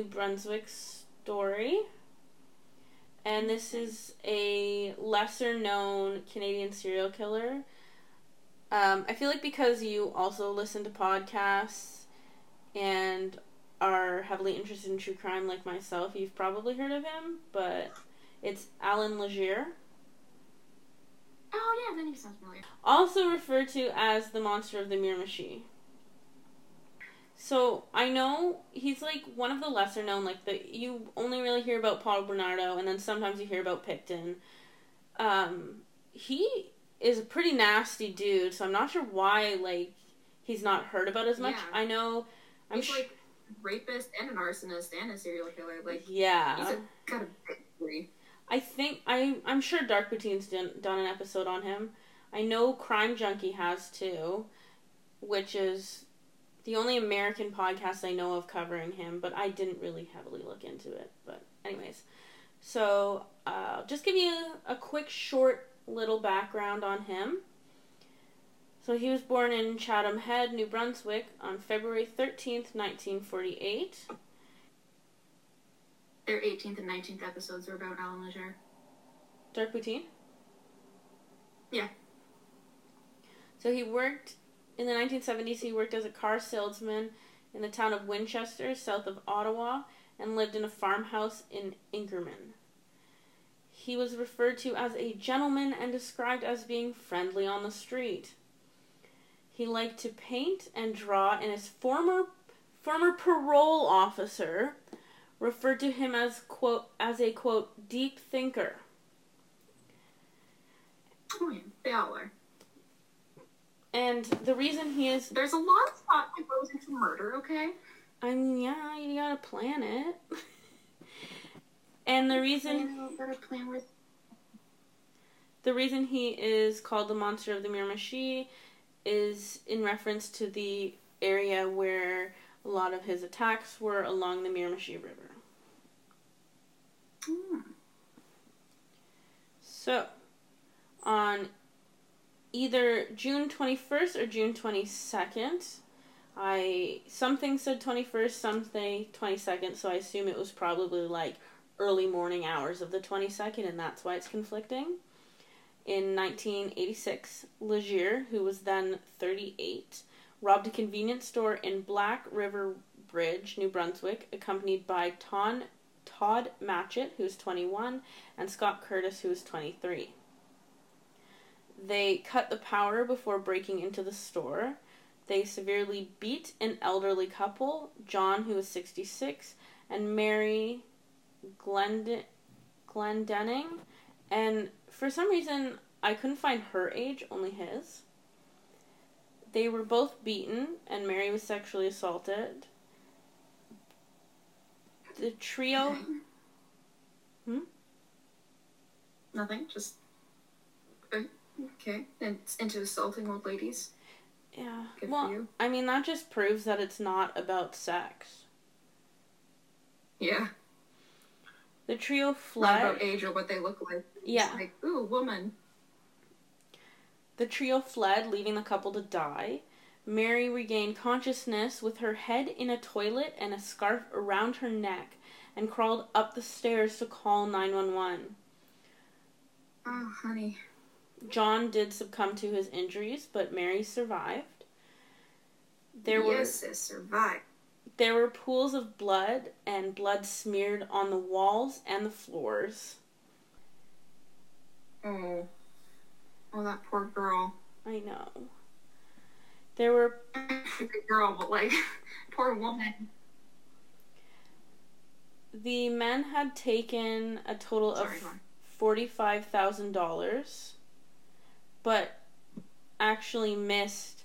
This is my New Brunswick story. And this is a lesser known Canadian serial killer. Um, I feel like because you also listen to podcasts and are heavily interested in true crime like myself, you've probably heard of him, but it's Allan Legere. Oh yeah, that name sounds familiar. Also referred to as the monster of the Miramichi. So I know he's like one of the lesser known, like the you only really hear about Paul Bernardo, and then sometimes you hear about Pickton. Um, he is a pretty nasty dude, so I'm not sure why like he's not heard about as much. Yeah. I know. I'm He's sh- like rapist and an arsonist and a serial killer. Like yeah. he's a, big three. I think I I'm sure Dark Poutines done done an episode on him. I know Crime Junkie has too, which is the only American podcast I know of covering him. But I didn't really heavily look into it. But anyways, so uh, just give you a, quick short little background on him. So he was born in Chatham Head, New Brunswick, on February thirteenth, nineteen forty eight. Their 18th and 19th episodes were about Allan Legere. Dark Poutine? Yeah. So he worked in the 1970s. He worked as a car salesman in the town of Winchester, south of Ottawa, and lived in a farmhouse in Inkerman. He was referred to as a gentleman and described as being friendly on the street. He liked to paint and draw, and his former former parole officer referred to him as quote as a quote deep thinker. They all are. And the reason he is There's a lot of thought that goes into murder. Okay. I mean, yeah, you gotta plan it. and the reason gotta plan with. the reason he is called the monster of the Miramichi is in reference to the area where a lot of his attacks were along the Miramichi River. Hmm. So, on either June 21st or June 22nd, I something said 21st, something 22nd, so I assume it was probably like early morning hours of the 22nd and that's why it's conflicting. In 1986, Legere, who was then 38, robbed a convenience store in Black River Bridge, New Brunswick, accompanied by Ton, Todd Matchett, who was 21, and Scott Curtis, who was 23. They cut the power before breaking into the store. They severely beat an elderly couple, John, who was 66, and Mary Glend- Glendenning. And for some reason, I couldn't find her age, only his. They were both beaten, and Mary was sexually assaulted. The trio. Okay. Hmm? Nothing. Just. uh, Okay. And into assaulting old ladies. Yeah. Good well. I mean, that just proves that it's not about sex. Yeah. The trio Not fled. about age or what they look like. It's Yeah. Like, ooh, woman. The trio fled, leaving the couple to die. Mary regained consciousness with her head in a toilet and a scarf around her neck and crawled up the stairs to call 911. Oh, ah, honey. John did succumb to his injuries, but Mary survived. There were yes, sis, survive. there were pools of blood and blood smeared on the walls and the floors. Oh. Oh, that poor girl. I know. There were Good girl, but like, poor woman. the men had taken a total of Sorry, on. forty-five thousand dollars, but actually missed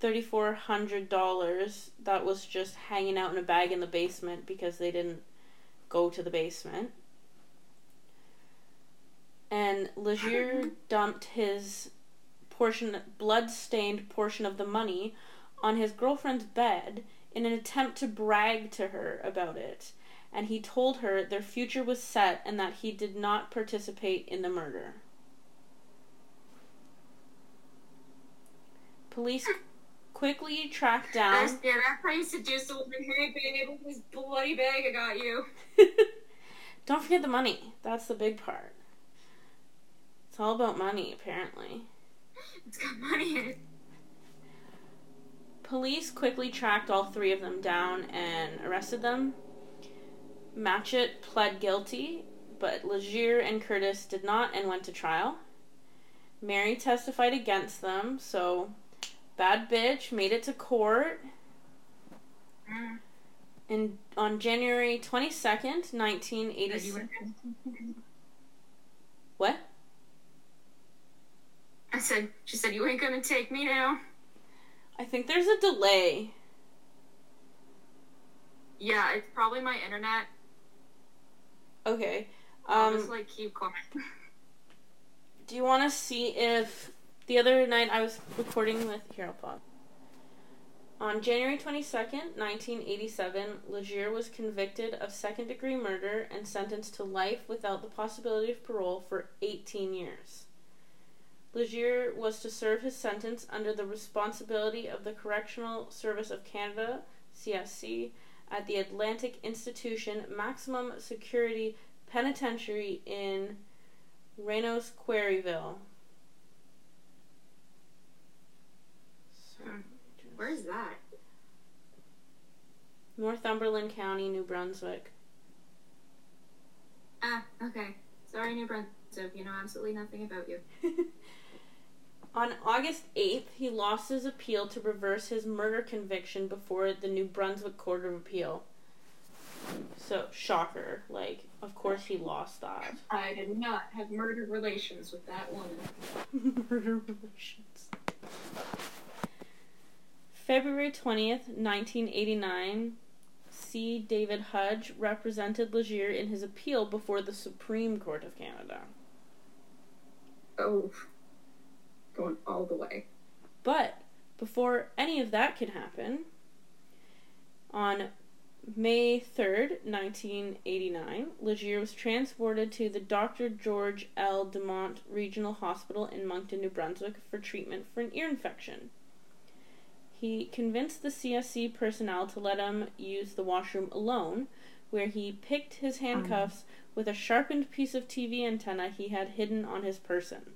thirty-four hundred dollars that was just hanging out in a bag in the basement because they didn't go to the basement. And Legere dumped his portion, blood-stained portion of the money, on his girlfriend's bed in an attempt to brag to her about it and he told her their future was set and that he did not participate in the murder. Police quickly tracked down. That's, yeah, that's how you seduce a woman. Hey, babe, this bloody bag I got you. Don't forget the money. That's the big part. It's all about money, apparently. It's got money in it. Police quickly tracked all three of them down and arrested them. Matchett pled guilty, but Legere and Curtis did not and went to trial. Mary testified against them, so bad bitch made it to court. Mm. And on January 22nd, Said you 1986. What? I said, she said, you ain't gonna take me now. I think there's a delay. Yeah, it's probably my internet. Okay. I'll Um, just like keep quiet. Do you want to see if the other night I was recording with here? On January twenty second, nineteen eighty seven, Legere was convicted of second degree murder and sentenced to life without the possibility of parole for eighteen years. Legere was to serve his sentence under the responsibility of the Correctional Service of Canada (CSC) at the Atlantic Institution Maximum Security Penitentiary in Renous Quarryville. So, Where is that? Northumberland County, New Brunswick. Ah, okay. Sorry, New Brunswick. You know absolutely nothing about you. On August 8th, he lost his appeal to reverse his murder conviction before the New Brunswick Court of Appeal. So, shocker. Like, of course he lost that. I did not have murder relations with that woman. Murder relations. February 20th, 1989, C. David Hudge represented Legere in his appeal before the Supreme Court of Canada. Oh, going all the way. But before any of that could happen, on May 3rd, 1989, Legere was transported to the Dr. George L. Dumont Regional Hospital in Moncton, New Brunswick for treatment for an ear infection. He convinced the CSC personnel to let him use the washroom alone, where he picked his um. handcuffs with a sharpened piece of TV antenna he had hidden on his person.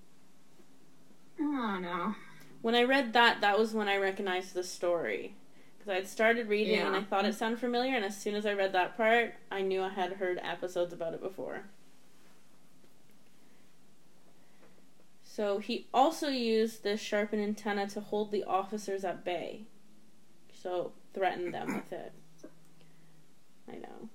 Oh no. When I read that, that was when I recognized the story. Because I had started reading and I thought it sounded familiar, and as soon as I read that part, I knew I had heard episodes about it before. So he also used this sharpened antenna to hold the officers at bay. So threatened them with it. I know.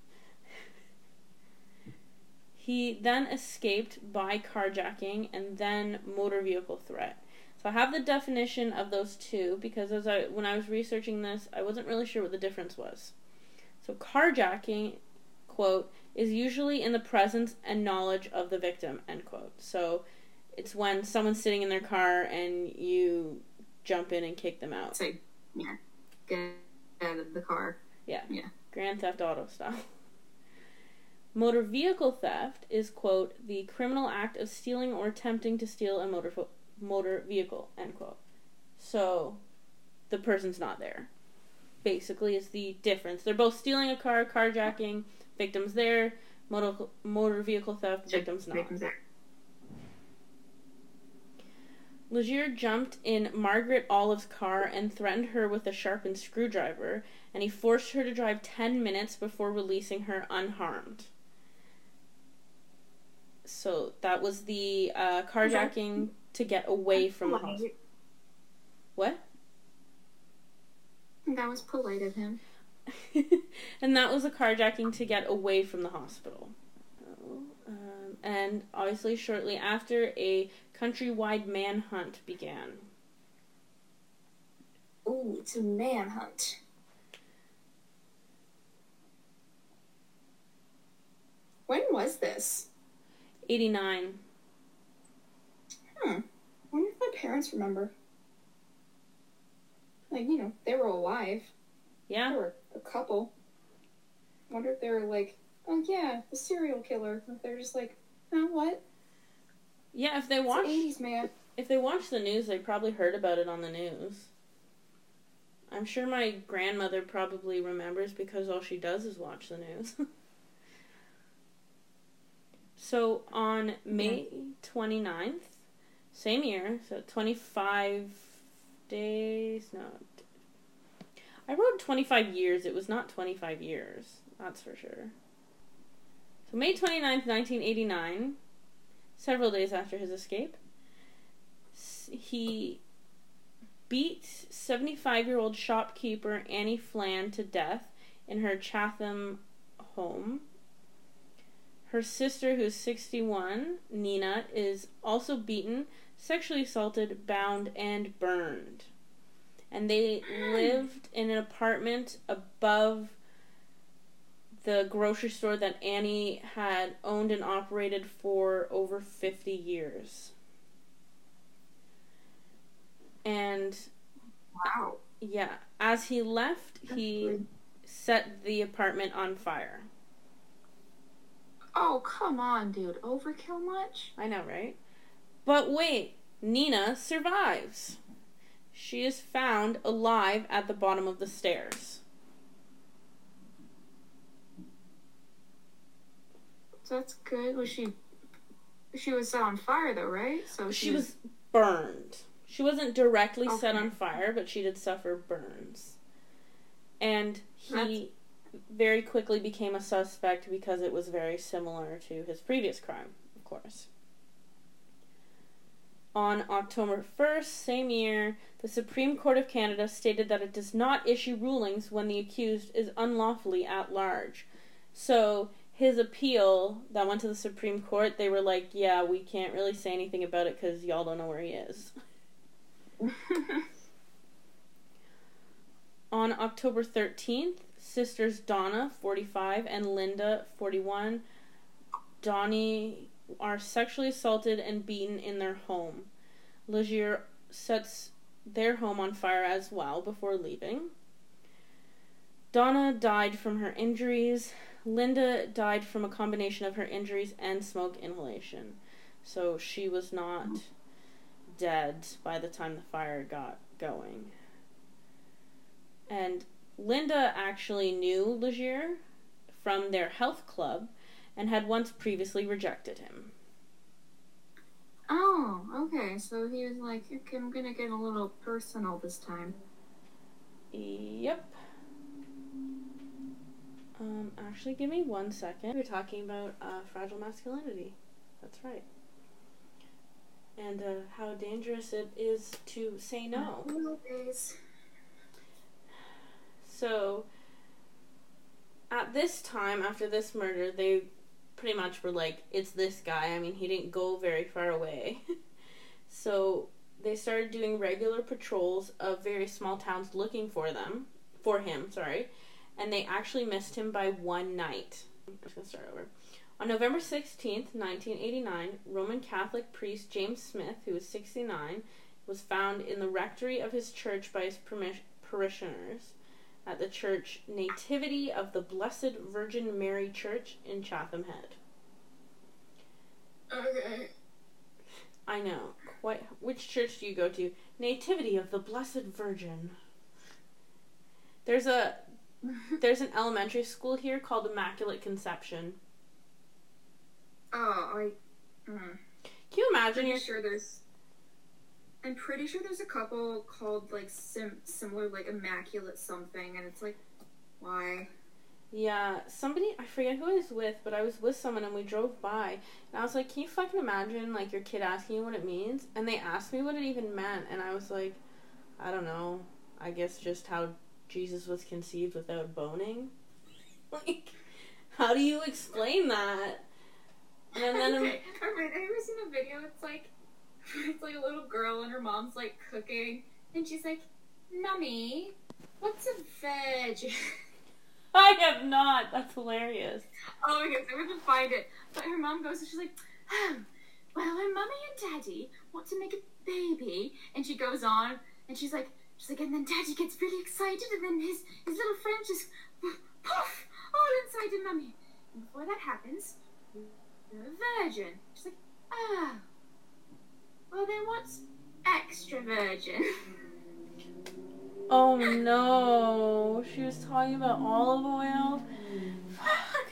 He then escaped by carjacking and then motor vehicle threat. So I have the definition of those two because as I when I was researching this, I wasn't really sure what the difference was. So carjacking, quote, is usually in the presence and knowledge of the victim, end quote. So it's when someone's sitting in their car and you jump in and kick them out. Say, yeah. Get out of the car. Yeah. Yeah. Grand Theft Auto style. Motor vehicle theft is, quote, the criminal act of stealing or attempting to steal a motor, fo- motor vehicle, end quote. So, the person's not there. Basically, is the difference. They're both stealing a car, carjacking, victims there, motor, motor vehicle theft, victims not. Victims there. Legere jumped in Margaret Olive's car and threatened her with a sharpened screwdriver, and he forced her to drive 10 minutes before releasing her unharmed. So that was the uh, carjacking to get away from the hospital. What? That was polite of him. and that was a carjacking to get away from the hospital. Oh, um, and obviously, shortly after, a countrywide manhunt began. Ooh, it's a manhunt. When was this? 89. Hmm. I wonder if my parents remember. Like, you know, they were alive. Yeah? They were a couple. wonder if they were like, oh yeah, the serial killer. They're just like, oh what? Yeah, if they watch 80s, man. if they watched the news, they probably heard about it on the news. I'm sure my grandmother probably remembers because all she does is watch the news. so on May 29th, same year, so 25 days, no. I wrote 25 years, it was not 25 years, that's for sure. So May 29th, 1989, several days after his escape, he beat 75 year old shopkeeper Annie Flam to death in her Chatham home. Her sister, who's 61, Nina, is also beaten, sexually assaulted, bound, and burned. And they hmm. lived in an apartment above the grocery store that Annie had owned and operated for over 50 years. And Wow. yeah, as he left, he set the apartment on fire. Oh, come on, dude. Overkill much? I know, right? But wait, Nina survives. She is found alive at the bottom of the stairs. That's good. Was she? She was set on fire though, right? So She was burned. She wasn't directly set on fire, but she did suffer burns. And he That's- very quickly became a suspect because it was very similar to his previous crime, of course. On October 1st, same year, the Supreme Court of Canada stated that it does not issue rulings when the accused is unlawfully at large. So, his appeal that went to the Supreme Court, they were like, yeah, we can't really say anything about it because y'all don't know where he is. On October 13th, sisters Donna, 45, and Linda, 41, Daughney are sexually assaulted and beaten in their home. Legere sets their home on fire as well before leaving. Donna died from her injuries. Linda died from a combination of her injuries and smoke inhalation. So she was not dead by the time the fire got going. And Linda actually knew Legere from their health club and had once previously rejected him. oh, okay. So he was like, "Okay, I'm gonna get a little personal this time. Yep. Um, actually, give me one second. We're talking about uh, fragile masculinity. That's right. And uh, how dangerous it is to say no. Days. So, at this time, after this murder, they pretty much were like, it's this guy. I mean, he didn't go very far away. so, they started doing regular patrols of very small towns looking for them, for him, sorry, and they actually missed him by one night. I'm just gonna start over. On November 16th, 1989, Roman Catholic priest James Smith, who was 69, was found in the rectory of his church by his parishioners at the church Nativity of the Blessed Virgin Mary Church in Chatham Head. Okay. I know. Quite. Which church do you go to? Nativity of the Blessed Virgin. There's a there's an elementary school here called Immaculate Conception. oh, I. Mm. Can you imagine pretty your sure there's. I'm pretty sure there's a couple called like sim- similar like immaculate something, and it's like, why? Yeah, somebody I forget who I was with, but I was with someone and we drove by and I was like, Can you fucking imagine like your kid asking you what it means? And they asked me what it even meant and I was like, I don't know. I guess just how Jesus was conceived without boning. Like how do you explain that? And then okay, alright, have you ever seen a video? It's like, it's like a little girl and her mom's like cooking, and she's like, "Mummy, what's a veg?" I have not. That's hilarious. oh my goodness, I'm gonna find it. But her mom goes and she's like, oh, "Well, when Mummy and Daddy want to make a baby," and she goes on, and she's like, she's like, and then Daddy gets really excited, and then his his little friend just poof all inside of Mummy. And before that happens, you're a virgin. She's like, oh. Well, then what's extra virgin? Oh no. She was talking about olive oil. Fuck.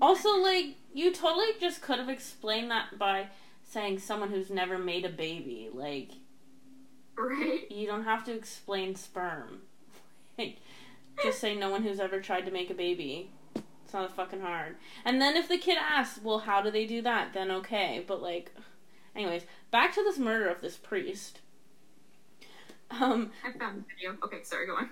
Also, like, you totally just could have explained that by saying someone who's never made a baby. Like, Right? you don't have to explain sperm. Like, just say no one who's ever tried to make a baby. It's not fucking hard. And then if the kid asks, well, how do they do that? Then okay. But, like, anyways, back to this murder of this priest. Um, I found the video. Okay, sorry, go on.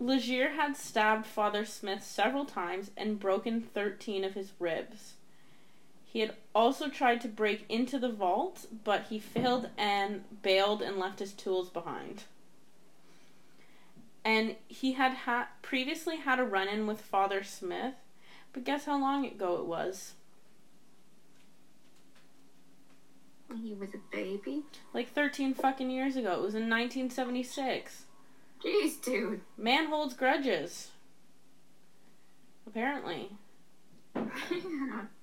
Legier had stabbed Father Smith several times and broken 13 of his ribs. He had also tried to break into the vault, but he failed and bailed and left his tools behind. And he had ha- previously had a run in with Father Smith, but guess how long ago it was? He was a baby. Like 13 fucking years ago. It was in 1976. Jeez, dude. Man holds grudges. Apparently.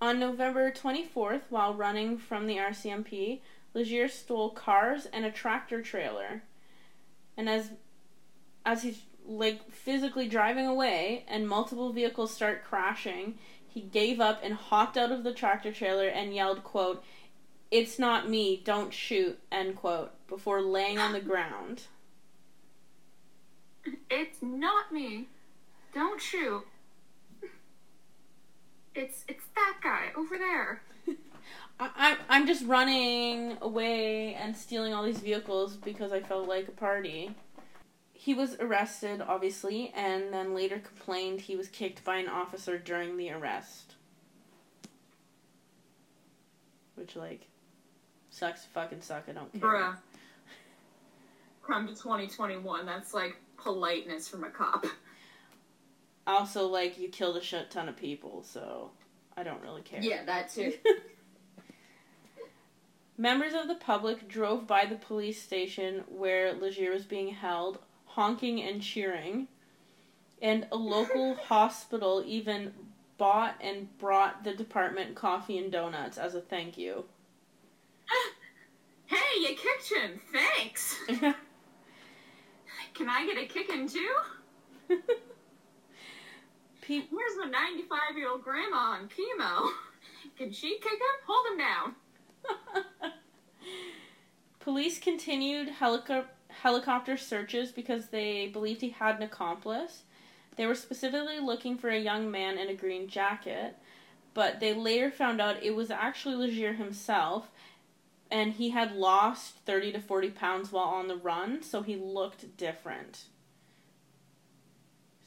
On November 24th, while running from the RCMP, Legere stole cars and a tractor trailer. And as as he's like physically driving away and multiple vehicles start crashing, he gave up and hopped out of the tractor trailer and yelled, quote, "It's not me, don't shoot." end quote, before laying on the ground. It's not me. Don't shoot. It's it's that guy over there. I, I, I'm just running away and stealing all these vehicles because I felt like a party. He was arrested, obviously, and then later complained he was kicked by an officer during the arrest. Which, like, sucks fucking suck. I don't care. Bruh. Come to 2021. That's like politeness from a cop. Also, like, you killed a shit ton of people, so I don't really care. Yeah, that too. Members of the public drove by the police station where Legere was being held, honking and cheering. And a local hospital even bought and brought the department coffee and donuts as a thank you. hey, you kicked him. Thanks. Can I get a kicking too? Pe- Here's my 95 year old grandma on chemo. Can she kick him? Hold him down. Police continued helico- helicopter searches because they believed he had an accomplice. They were specifically looking for a young man in a green jacket, but they later found out it was actually Legere himself, and he had lost 30 to 40 pounds while on the run, so he looked different.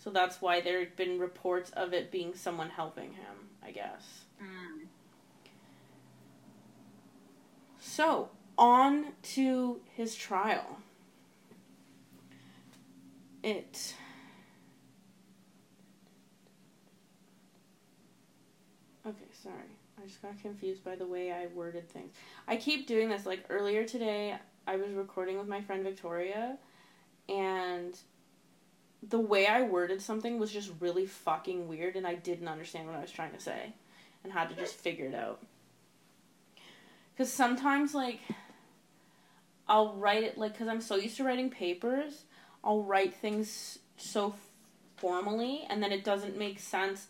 So that's why there had been reports of it being someone helping him, I guess. Mm. So, on to his trial. It. Okay, sorry. I just got confused by the way I worded things. I keep doing this. Like earlier today, I was recording with my friend Victoria, and the way I worded something was just really fucking weird, and I didn't understand what I was trying to say, and had to just figure it out. Because sometimes, like, I'll write it, like, because I'm so used to writing papers, I'll write things so formally, and then it doesn't make sense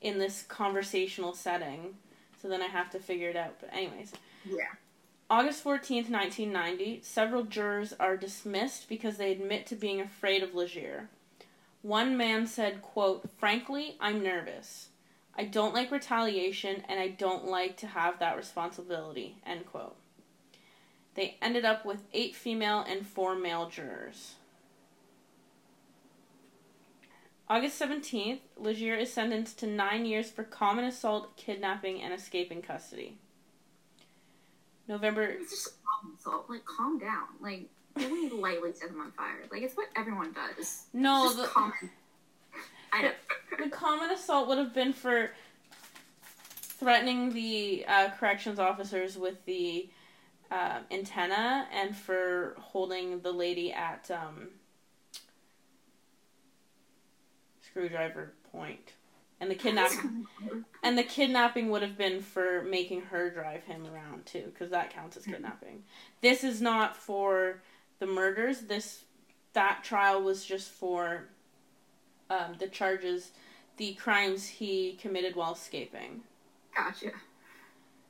in this conversational setting. So then I have to figure it out. But, anyways. Yeah. August 14th, 1990, several jurors are dismissed because they admit to being afraid of Legere. One man said, quote, Frankly, I'm nervous. I don't like retaliation and I don't like to have that responsibility, end quote. They ended up with eight female and four male jurors. August 17th, Legere is sentenced to nine years for common assault, kidnapping, and escaping custody. November It's just common assault. Like, calm down. Like, you don't need to lightly set them on fire. Like, it's what everyone does. No, It's the, common. I know. the common assault would have been for threatening the uh, corrections officers with the uh, antenna and for holding the lady at um, screwdriver point. And the kidnapping and the kidnapping would have been for making her drive him around too, because that counts as kidnapping. This is not for the murders. This that trial was just for um, the charges, the crimes he committed while escaping. Gotcha.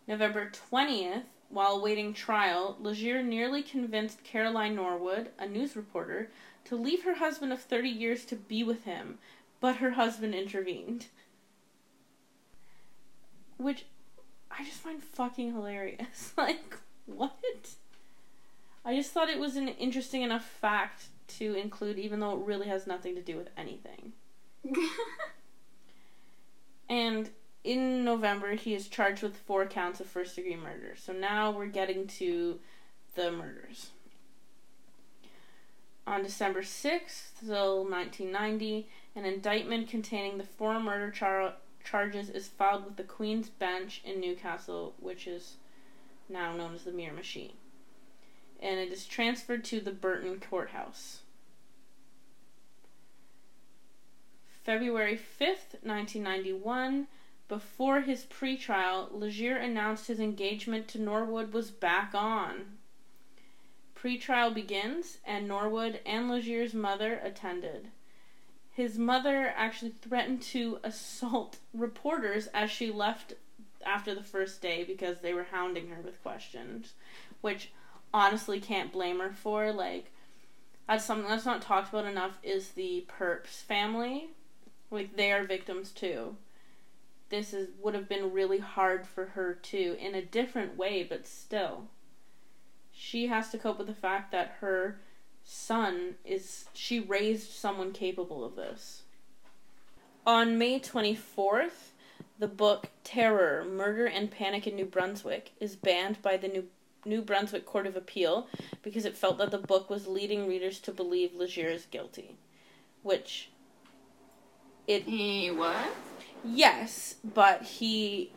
November 20th, while awaiting trial, Legere nearly convinced Caroline Norwood, a news reporter, to leave her husband of 30 years to be with him, but her husband intervened. Which I just find fucking hilarious. like, what? I just thought it was an interesting enough fact to include, even though it really has nothing to do with anything. and in November, he is charged with four counts of first degree murder. So now we're getting to the murders. On December 6th, till 1990, an indictment containing the four murder char- charges is filed with the Queen's Bench in Newcastle, which is now known as the Miramichi. And it is transferred to the Burton Courthouse. February 5th, 1991, before his pretrial, Legere announced his engagement to Norwood was back on. Pretrial begins, and Norwood and Legere's mother attended. His mother actually threatened to assault reporters as she left after the first day because they were hounding her with questions, which honestly can't blame her for. Like, that's something that's not talked about enough is the Perps family. Like, they are victims too this is would have been really hard for her too in a different way but still she has to cope with the fact that her son is she raised someone capable of this on may 24th the book terror murder and panic in new brunswick is banned by the new new brunswick court of appeal because it felt that the book was leading readers to believe legere is guilty which it he was Yes, but he,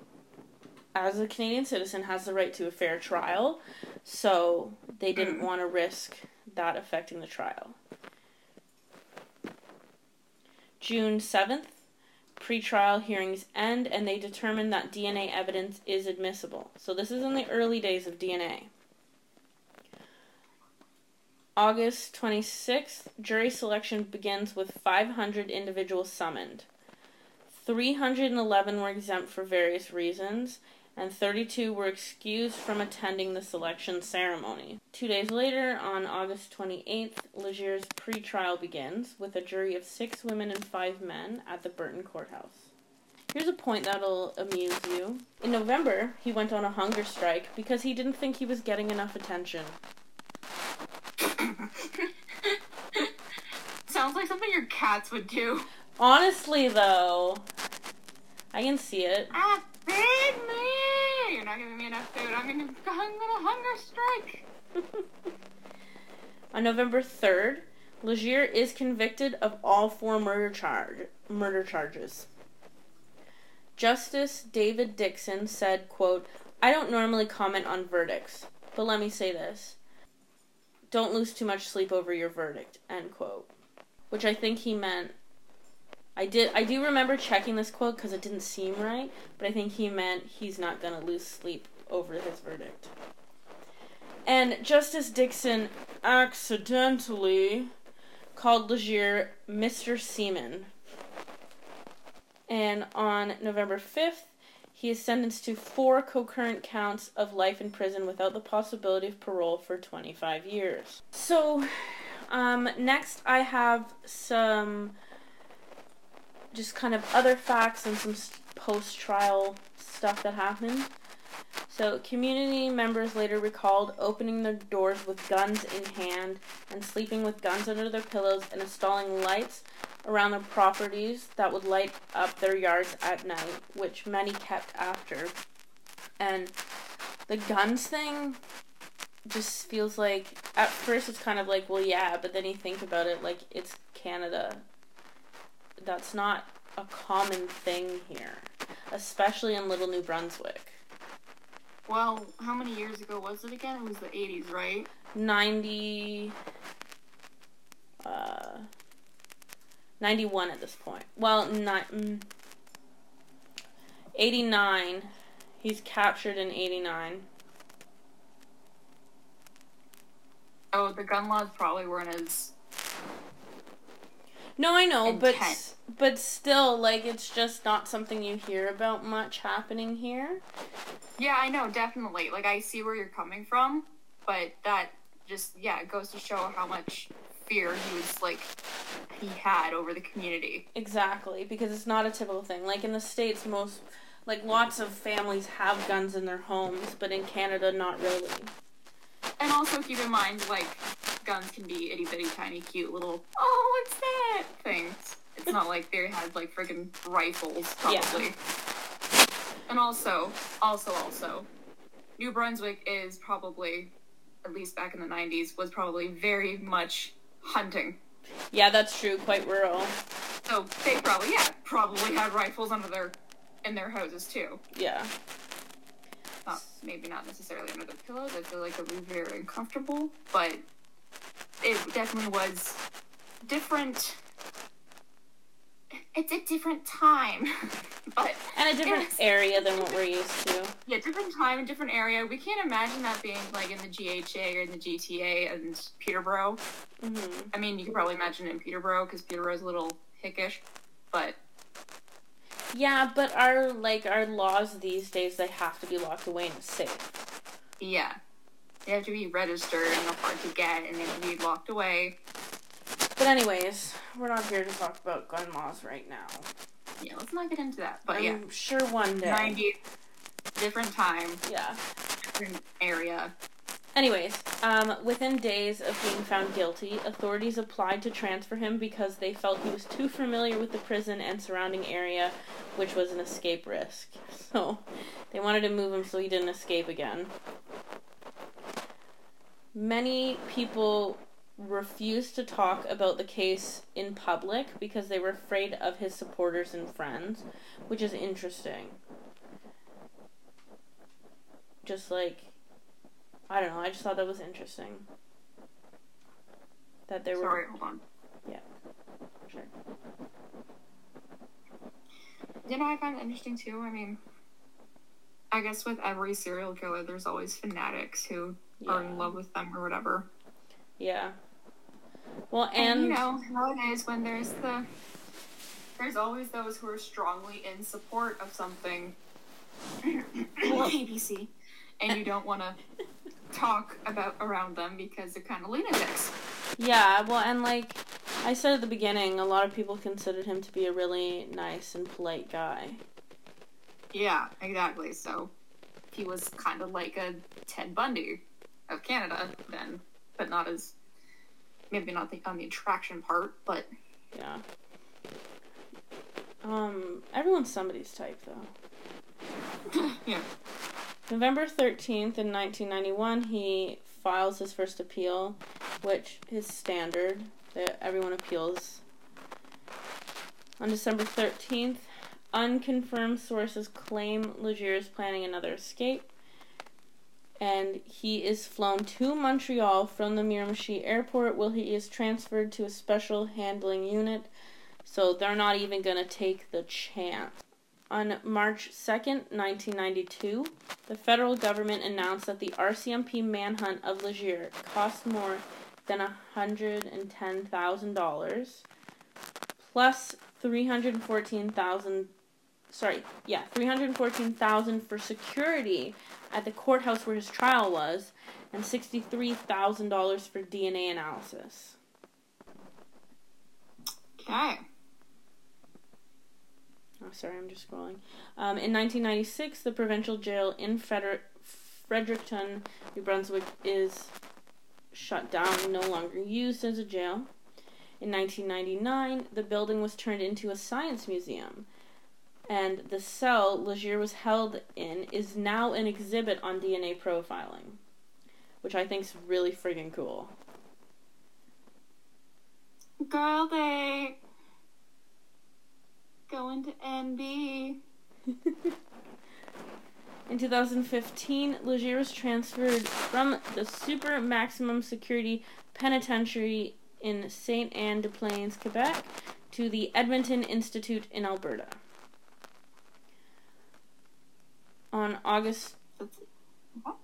as a Canadian citizen, has the right to a fair trial, so they didn't mm-hmm. want to risk that affecting the trial. June 7th, pretrial hearings end and they determine that DNA evidence is admissible. So this is in the early days of DNA. August 26th, jury selection begins with 500 individuals summoned. 311 were exempt for various reasons, and 32 were excused from attending the selection ceremony. Two days later, on August 28th, Legere's pre-trial begins with a jury of six women and five men at the Burton Courthouse. Here's a point that'll amuse you. In November, he went on a hunger strike because he didn't think he was getting enough attention. Sounds like something your cats would do. Honestly, though, I can see it. Ah, feed me! You're not giving me enough food. I'm gonna, I'm gonna hunger strike. On November 3rd, Legere is convicted of all four murder charge murder charges. Justice David Dixon said, quote, I don't normally comment on verdicts, but let me say this. Don't lose too much sleep over your verdict, end quote. Which I think he meant I did. I do remember checking this quote because it didn't seem right, but I think he meant he's not gonna lose sleep over his verdict. And Justice Dixon accidentally called Legere Mr. Seaman. And on November 5th, he is sentenced to four concurrent counts of life in prison without the possibility of parole for 25 years. So, um, next I have some just kind of other facts and some post trial stuff that happened. So, community members later recalled opening their doors with guns in hand and sleeping with guns under their pillows and installing lights around their properties that would light up their yards at night, which many kept after. And the guns thing just feels like, at first, it's kind of like, well, yeah, but then you think about it, like, it's Canada that's not a common thing here, especially in Little New Brunswick. Well, how many years ago was it again? It was the 80s, right? 90 uh 91 at this point. Well, not mm, 89. He's captured in 89. So the gun laws probably weren't as. No, I know, Intense. but but still, like it's just not something you hear about much happening here. Yeah, I know, definitely. Like, I see where you're coming from, but that just, yeah, it goes to show how much fear he was, like, he had over the community. Exactly, because it's not a typical thing. Like in the states, most like lots of families have guns in their homes, but in Canada, not really. And also keep in mind, like, guns can be itty bitty tiny cute little, oh, what's that? things. It's not like they had, like, friggin' rifles, Yeah. probably. And also, also, also, New Brunswick is probably, at least back in the 90s, was probably very much hunting. Yeah, that's true. Quite rural. So they probably, yeah, probably had rifles under their, in their houses too. Yeah. Not, maybe not necessarily under the pillows. I feel like it would be very uncomfortable, but it definitely was different. It's a different time, but And a different Yes. area than what we're used to. yeah, different time and different area. We can't imagine that being like in the GHA or in the GTA and Peterborough. hmm I mean, you can probably imagine it in Peterborough because Peterborough's a little hickish, but Yeah, but our like our laws these days, they have to be locked away and safe. yeah, they have to be registered and they're hard to get and they have to be locked away. But anyways, we're not here to talk about gun laws right now. Yeah, let's not get into that. But yeah. I'm yeah, sure one day. 90, different time, Yeah. different area. Anyways, um, within days of being found guilty, authorities applied to transfer him because they felt he was too familiar with the prison and surrounding area, which was an escape risk. So, they wanted to move him so he didn't escape again. Many people refused to talk about the case in public because they were afraid of his supporters and friends, which is interesting. Just like I don't know. I just thought that was interesting. That there were Sorry, hold on. Yeah. Sure. You know, I find it interesting too. I mean, I guess with every serial killer, there's always fanatics who are in love with them or whatever. Yeah. Well, And, and you know is when there's the there's always those who are strongly in support of something. ABC, and you don't want to talk about around them because they're kind of lunatics. yeah, well, and like I said at the beginning, a lot of people considered him to be a really nice and polite guy. Yeah, exactly. So he was kind of like a Ted Bundy of Canada then, but not as maybe not the, on the attraction part, but Yeah. Um, everyone's somebody's type though. yeah. November 13th in 1991, he files his first appeal, which is standard. That everyone appeals. On December 13th, unconfirmed sources claim Legere is planning another escape. And he is flown to Montreal from the Miramichi airport where he is transferred to a special handling unit. So they're not even going to take the chance. On March 2nd, 1992, the federal government announced that the RCMP manhunt of Legere cost more than $110,000 plus 314,000 sorry, yeah, 314,000 for security at the courthouse where his trial was and $63,000 for DNA analysis. Okay. Oh, sorry, I'm just scrolling. Um, in 1996, the provincial jail in Feder- Fredericton, New Brunswick, is shut down, no longer used as a jail. In 1999, the building was turned into a science museum, and the cell Legere was held in is now an exhibit on DNA profiling, which I think is really friggin' cool. Girl day. Going to NB. In 2015, Legere was transferred from the super maximum security penitentiary in Sainte-Anne-des-Plaines, Quebec, to the Edmonton Institute in Alberta. On August. What?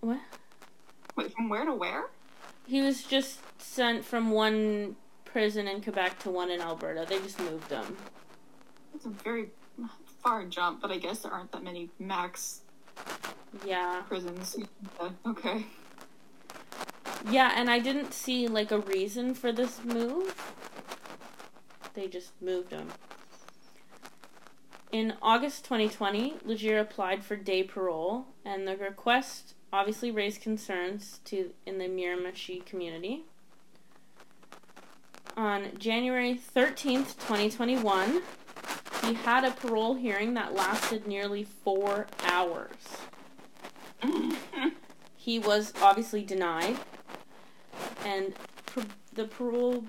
What? Wait, from where to where? He was just sent from one prison in Quebec to one in Alberta. They just moved him. It's a very far jump, but I guess there aren't that many max Yeah. prisons. Yeah, Okay. Yeah, and I didn't see like a reason for this move. They just moved him. In August 2020, Legere applied for day parole, and the request obviously raised concerns to in the Miramichi community. On January 13th, 2021, he had a parole hearing that lasted nearly four hours. He was obviously denied, and par- the parole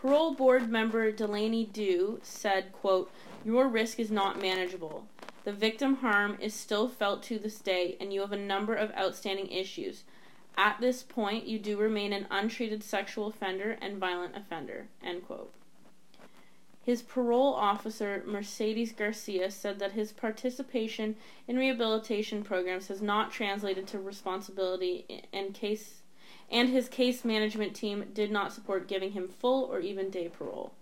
parole board member Delaney Dew said, "quote Your risk is not manageable. The victim harm is still felt to this day, and you have a number of outstanding issues. At this point, you do remain an untreated sexual offender and violent offender." End quote. His parole officer, Mercedes Garcia, said that his participation in rehabilitation programs has not translated to responsibility and case and his case management team did not support giving him full or even day parole.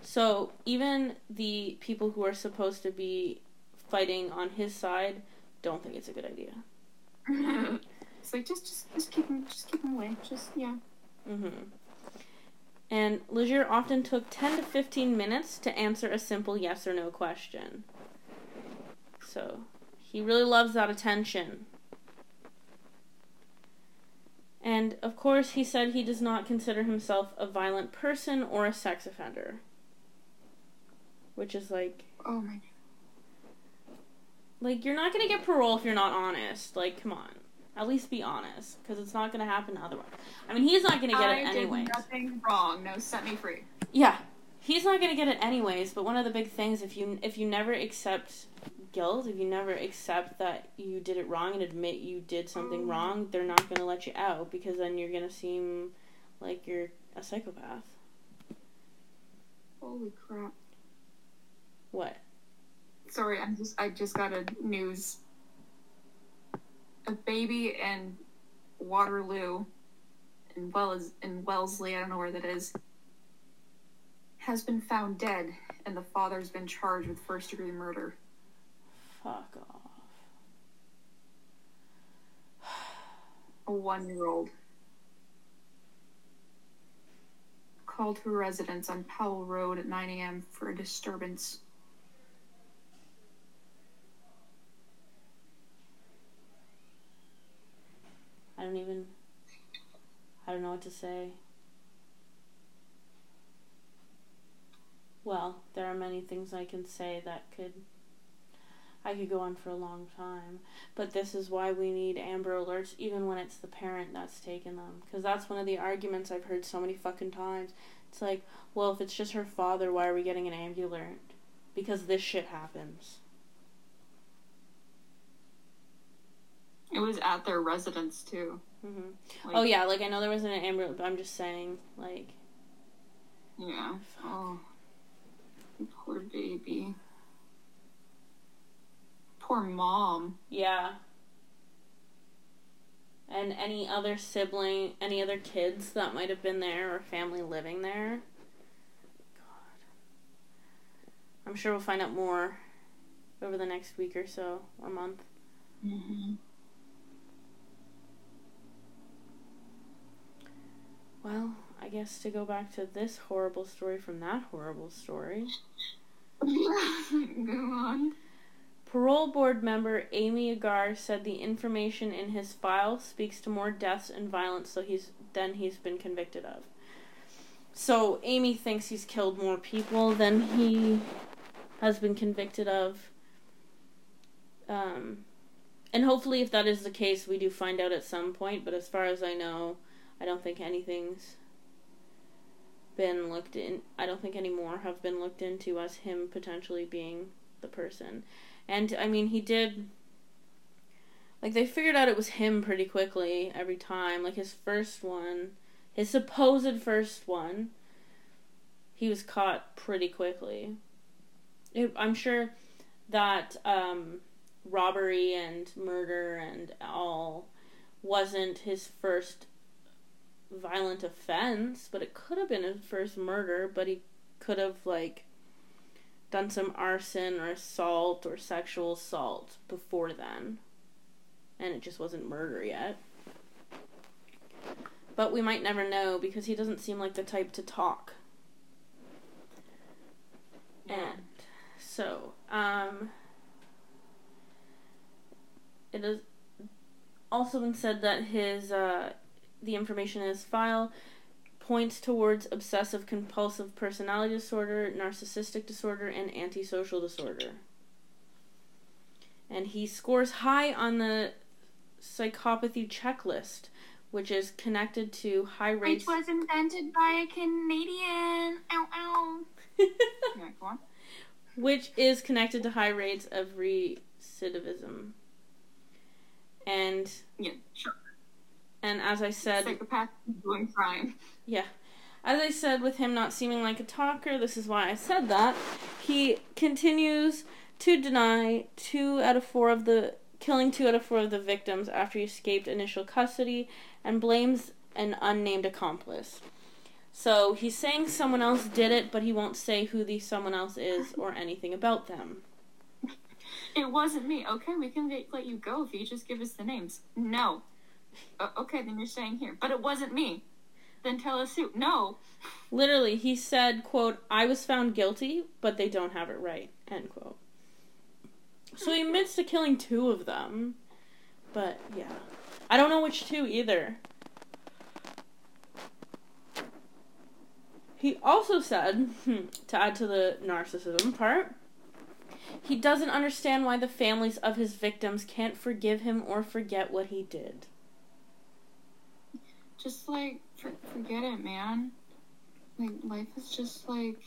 So, even the people who are supposed to be fighting on his side don't think it's a good idea. it's like just, just, just keep him, just keep him away. Just yeah. Mhm. And Legere often took 10 to 15 minutes to answer a simple yes or no question. So, he really loves that attention. And of course, he said he does not consider himself a violent person or a sex offender. Which is like, Oh my. god. like you're not going to get parole if you're not honest. Like, come on. At least be honest, because it's not going to happen otherwise. I mean, he's not going to get I it did anyways. nothing wrong. No, set me free. Yeah, he's not gonna get it anyways. But one of the big things, if you if you never accept guilt, if you never accept that you did it wrong and admit you did something Mm. wrong, they're not gonna let you out because then you're gonna seem like you're a psychopath. Holy crap. What? Sorry, I'm just I just got a news. A baby in Waterloo, in Wells in Wellesley, I don't know where that is, has been found dead, and the father's been charged with first degree murder. Fuck off. A one year old. Called to a residence on Powell Road at 9 a.m. for a disturbance. I don't even. I don't know what to say. Well, there are many things I can say that could. I could go on for a long time. But this is why we need Amber Alerts, even when it's the parent that's taking them. Because that's one of the arguments I've heard so many fucking times. It's like, well, if it's just her father, why are we getting an Amber Alert? Because this shit happens. It was at their residence, too. hmm Like, oh, yeah, like I know there wasn't an ambulance, but I'm just saying, like. Yeah. Oh. Poor baby. Poor mom. Yeah. And any other sibling, any other kids that might have been there or family living there. God. I'm sure we'll find out more over the next week or so, or month. Mm-hmm. Well, I guess to go back to this horrible story from that horrible story. Go on. Parole board member Amy Agar said the information in his file speaks to more deaths and violence so he's than he's been convicted of. So Amy thinks he's killed more people than he has been convicted of. Um, and hopefully, if that is the case, we do find out at some point. But as far as I know, I don't think anything's been looked in. I don't think any more have been looked into as him potentially being the person. And I mean, he did. Like, they figured out it was him pretty quickly every time. Like, his first one, his supposed first one, he was caught pretty quickly. It, I'm sure that um, robbery and murder and all wasn't his first violent offense, but it could have been his first murder, but he could have like done some arson or assault or sexual assault before then. And it just wasn't murder yet. But we might never know because he doesn't seem like the type to talk. And so, um, it has also been said that his uh, the information in his file points towards obsessive compulsive personality disorder, narcissistic disorder, and antisocial disorder. And he scores high on the psychopathy checklist, which is connected to high rates. Which was invented by a Canadian. Ow, ow. on. which is connected to high rates of recidivism. And Yeah, sure. And as I said, Psychopath doing crime. Yeah. As I said, with him not seeming like a talker, this is why I said that. He continues to deny two out of four of the killing two out of four of the victims after he escaped initial custody and blames an unnamed accomplice. So he's saying someone else did it, but he won't say who the someone else is or anything about them. It wasn't me. Okay, we can let- let you go if you just give us the names. No. Uh, okay, then you're staying here. But it wasn't me. Then tell us who. No. Literally, he said, quote, I was found guilty, but they don't have it right, end quote. So he admits to killing two of them. But yeah. I don't know which two either. He also said, to add to the narcissism part, he doesn't understand why the families of his victims can't forgive him or forget what he did. Just like, for- forget it, man. Like, life is just like.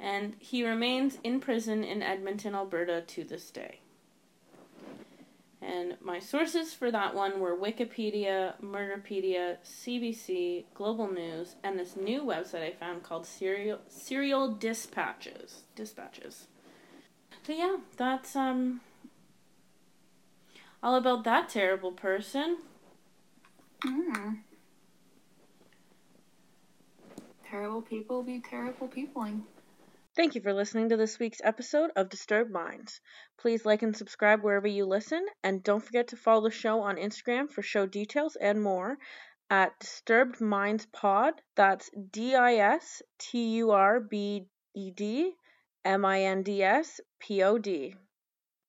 and he remains in prison in Edmonton, Alberta to this day. And my sources for that one were Wikipedia, Murderpedia, CBC, Global News, and this new website I found called Serial Serial Dispatches. Dispatches. So yeah, that's um all about that terrible person. Mm. Terrible people be terrible peopling. Thank you for listening to this week's episode of Disturbed Minds. Please like and subscribe wherever you listen, and don't forget to follow the show on Instagram for show details and more at Disturbed Minds Pod. That's D I S T U R B E D M I N D S P O D.